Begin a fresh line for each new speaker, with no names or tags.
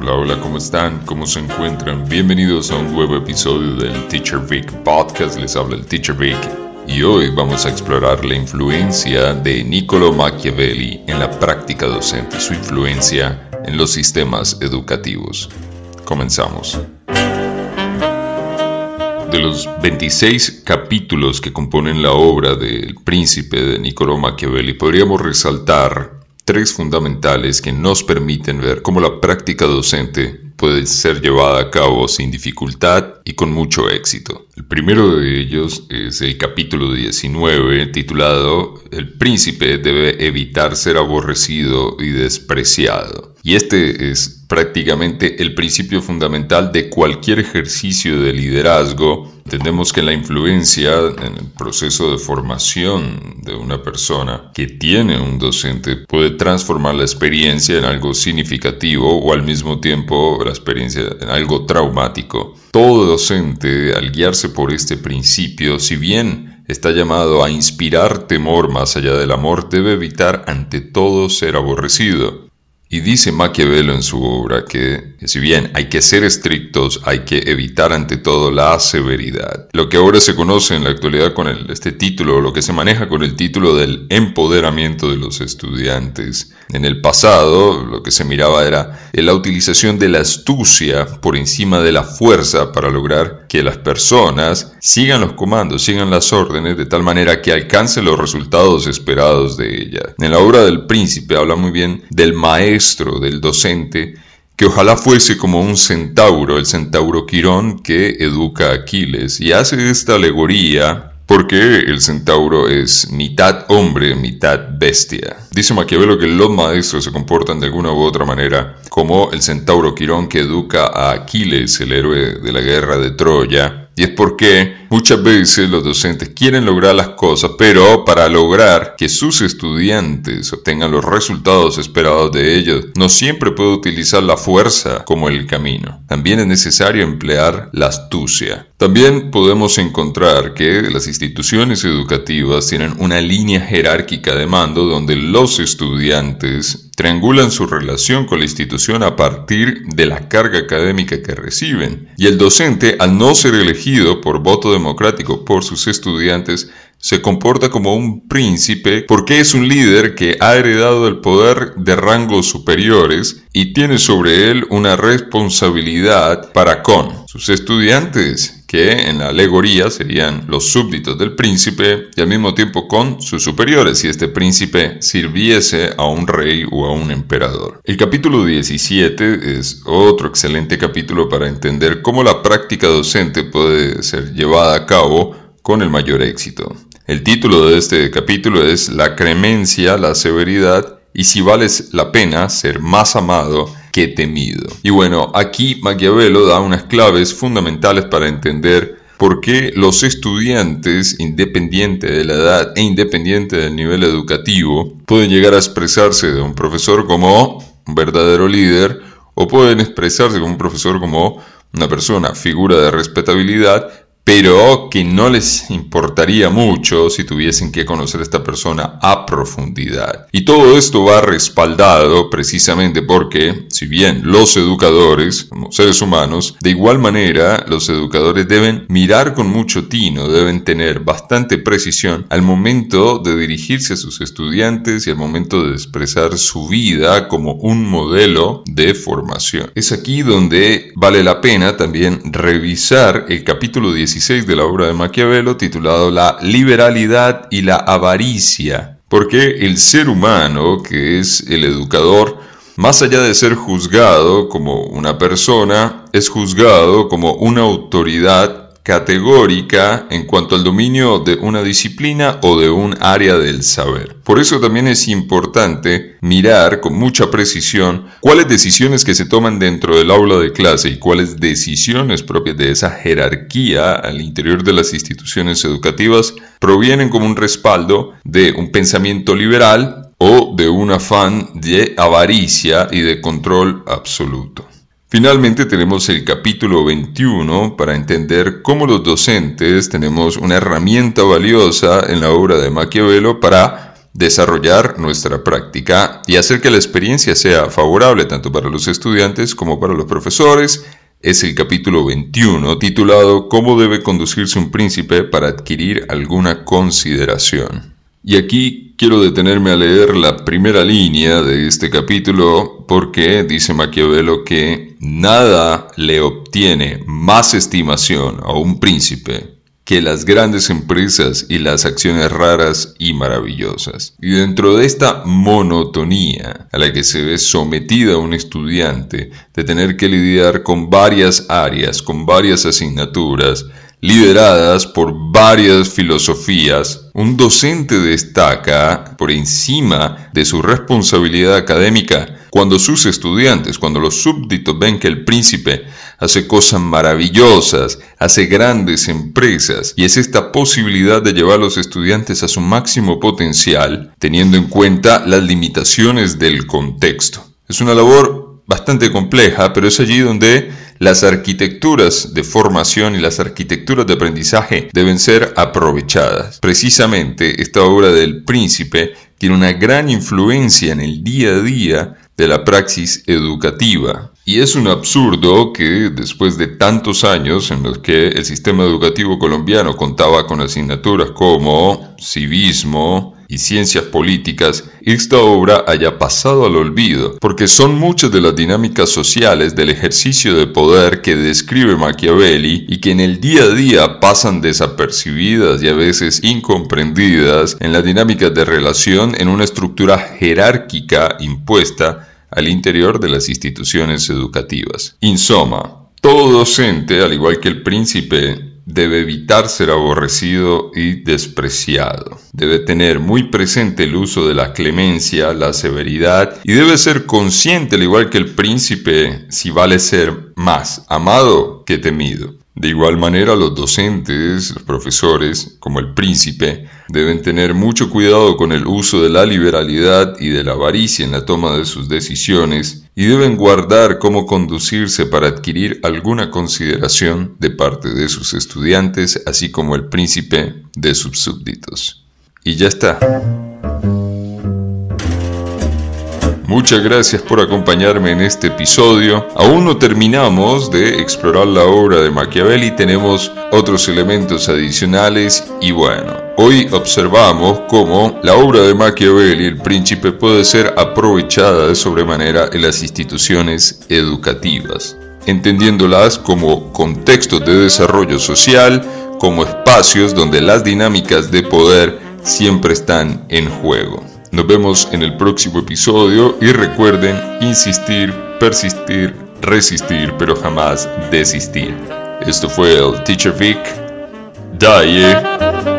Hola, hola, ¿cómo están? ¿Cómo se encuentran? Bienvenidos a un nuevo episodio del Teacher Vic Podcast. Les habla el Teacher Vic y hoy vamos a explorar la influencia de Niccolo Machiavelli en la práctica docente, su influencia en los sistemas educativos. Comenzamos. De los 26 capítulos que componen la obra del príncipe de Niccolo Machiavelli, podríamos resaltar tres fundamentales que nos permiten ver cómo la práctica docente puede ser llevada a cabo sin dificultad y con mucho éxito. El primero de ellos es el capítulo 19 titulado El príncipe debe evitar ser aborrecido y despreciado. Y este es prácticamente el principio fundamental de cualquier ejercicio de liderazgo. Entendemos que la influencia en el proceso de formación de una persona que tiene un docente puede transformar la experiencia en algo significativo o al mismo tiempo la experiencia en algo traumático. Todo docente, al guiarse por este principio, si bien está llamado a inspirar temor más allá del amor, debe evitar ante todo ser aborrecido. Y dice Maquiavelo en su obra que, si bien hay que ser estrictos, hay que evitar ante todo la severidad. Lo que ahora se conoce en la actualidad con este título, lo que se maneja con el título del empoderamiento de los estudiantes. En el pasado, lo que se miraba era la utilización de la astucia por encima de la fuerza para lograr que las personas sigan los comandos, sigan las órdenes de tal manera que alcancen los resultados esperados de ella. En la obra del príncipe habla muy bien del maestro del docente, que ojalá fuese como un centauro, el centauro Quirón que educa a Aquiles, y hace esta alegoría porque el centauro es mitad hombre, mitad bestia. Dice Maquiavelo que los maestros se comportan de alguna u otra manera como el centauro Quirón que educa a Aquiles, el héroe de la guerra de Troya, y es porque muchas veces los docentes quieren lograr las cosas, pero para lograr que sus estudiantes obtengan los resultados esperados de ellos, no siempre puede utilizar la fuerza como el camino. También es necesario emplear la astucia. También podemos encontrar que las instituciones educativas tienen una línea jerárquica de mando donde los estudiantes triangulan su relación con la institución a partir de la carga académica que reciben. Y el docente, al no ser elegido por voto democrático por sus estudiantes, se comporta como un príncipe porque es un líder que ha heredado el poder de rangos superiores y tiene sobre él una responsabilidad para con sus estudiantes, que en la alegoría serían los súbditos del príncipe y al mismo tiempo con sus superiores si este príncipe sirviese a un rey o a un emperador. El capítulo 17 es otro excelente capítulo para entender cómo la práctica docente puede ser llevada a cabo con el mayor éxito. El título de este capítulo es La cremencia, la severidad y si vale la pena ser más amado que temido. Y bueno, aquí Maquiavelo da unas claves fundamentales para entender por qué los estudiantes, independiente de la edad e independiente del nivel educativo, pueden llegar a expresarse de un profesor como un verdadero líder o pueden expresarse como un profesor como una persona, figura de respetabilidad, pero que no les importaría mucho si tuviesen que conocer a esta persona a profundidad. Y todo esto va respaldado precisamente porque, si bien los educadores, como seres humanos, de igual manera los educadores deben mirar con mucho tino, deben tener bastante precisión al momento de dirigirse a sus estudiantes y al momento de expresar su vida como un modelo de formación. Es aquí donde vale la pena también revisar el capítulo 17 de la obra de Maquiavelo titulado La liberalidad y la avaricia, porque el ser humano, que es el educador, más allá de ser juzgado como una persona, es juzgado como una autoridad categórica en cuanto al dominio de una disciplina o de un área del saber. Por eso también es importante mirar con mucha precisión cuáles decisiones que se toman dentro del aula de clase y cuáles decisiones propias de esa jerarquía al interior de las instituciones educativas provienen como un respaldo de un pensamiento liberal o de un afán de avaricia y de control absoluto. Finalmente tenemos el capítulo 21 para entender cómo los docentes tenemos una herramienta valiosa en la obra de Maquiavelo para desarrollar nuestra práctica y hacer que la experiencia sea favorable tanto para los estudiantes como para los profesores. Es el capítulo 21 titulado ¿Cómo debe conducirse un príncipe para adquirir alguna consideración? Y aquí quiero detenerme a leer la primera línea de este capítulo porque dice Maquiavelo que nada le obtiene más estimación a un príncipe que las grandes empresas y las acciones raras y maravillosas. Y dentro de esta monotonía a la que se ve sometida un estudiante de tener que lidiar con varias áreas, con varias asignaturas, lideradas por varias filosofías, un docente destaca por encima de su responsabilidad académica cuando sus estudiantes, cuando los súbditos ven que el príncipe hace cosas maravillosas, hace grandes empresas, y es esta posibilidad de llevar a los estudiantes a su máximo potencial, teniendo en cuenta las limitaciones del contexto. Es una labor bastante compleja, pero es allí donde las arquitecturas de formación y las arquitecturas de aprendizaje deben ser aprovechadas. Precisamente esta obra del príncipe tiene una gran influencia en el día a día de la praxis educativa. Y es un absurdo que después de tantos años en los que el sistema educativo colombiano contaba con asignaturas como civismo, y ciencias políticas, esta obra haya pasado al olvido, porque son muchas de las dinámicas sociales del ejercicio de poder que describe Machiavelli y que en el día a día pasan desapercibidas y a veces incomprendidas en las dinámicas de relación en una estructura jerárquica impuesta al interior de las instituciones educativas. In suma, todo docente, al igual que el príncipe debe evitar ser aborrecido y despreciado. Debe tener muy presente el uso de la clemencia, la severidad y debe ser consciente, al igual que el príncipe, si vale ser más amado que temido. De igual manera, los docentes, los profesores, como el príncipe, deben tener mucho cuidado con el uso de la liberalidad y de la avaricia en la toma de sus decisiones y deben guardar cómo conducirse para adquirir alguna consideración de parte de sus estudiantes, así como el príncipe de sus súbditos. Y ya está. Muchas gracias por acompañarme en este episodio. Aún no terminamos de explorar la obra de Machiavelli, tenemos otros elementos adicionales y bueno, hoy observamos cómo la obra de Machiavelli, El Príncipe, puede ser aprovechada de sobremanera en las instituciones educativas, entendiéndolas como contextos de desarrollo social, como espacios donde las dinámicas de poder siempre están en juego. Nos vemos en el próximo episodio y recuerden insistir, persistir, resistir, pero jamás desistir. Esto fue el Teacher Vic. Daye.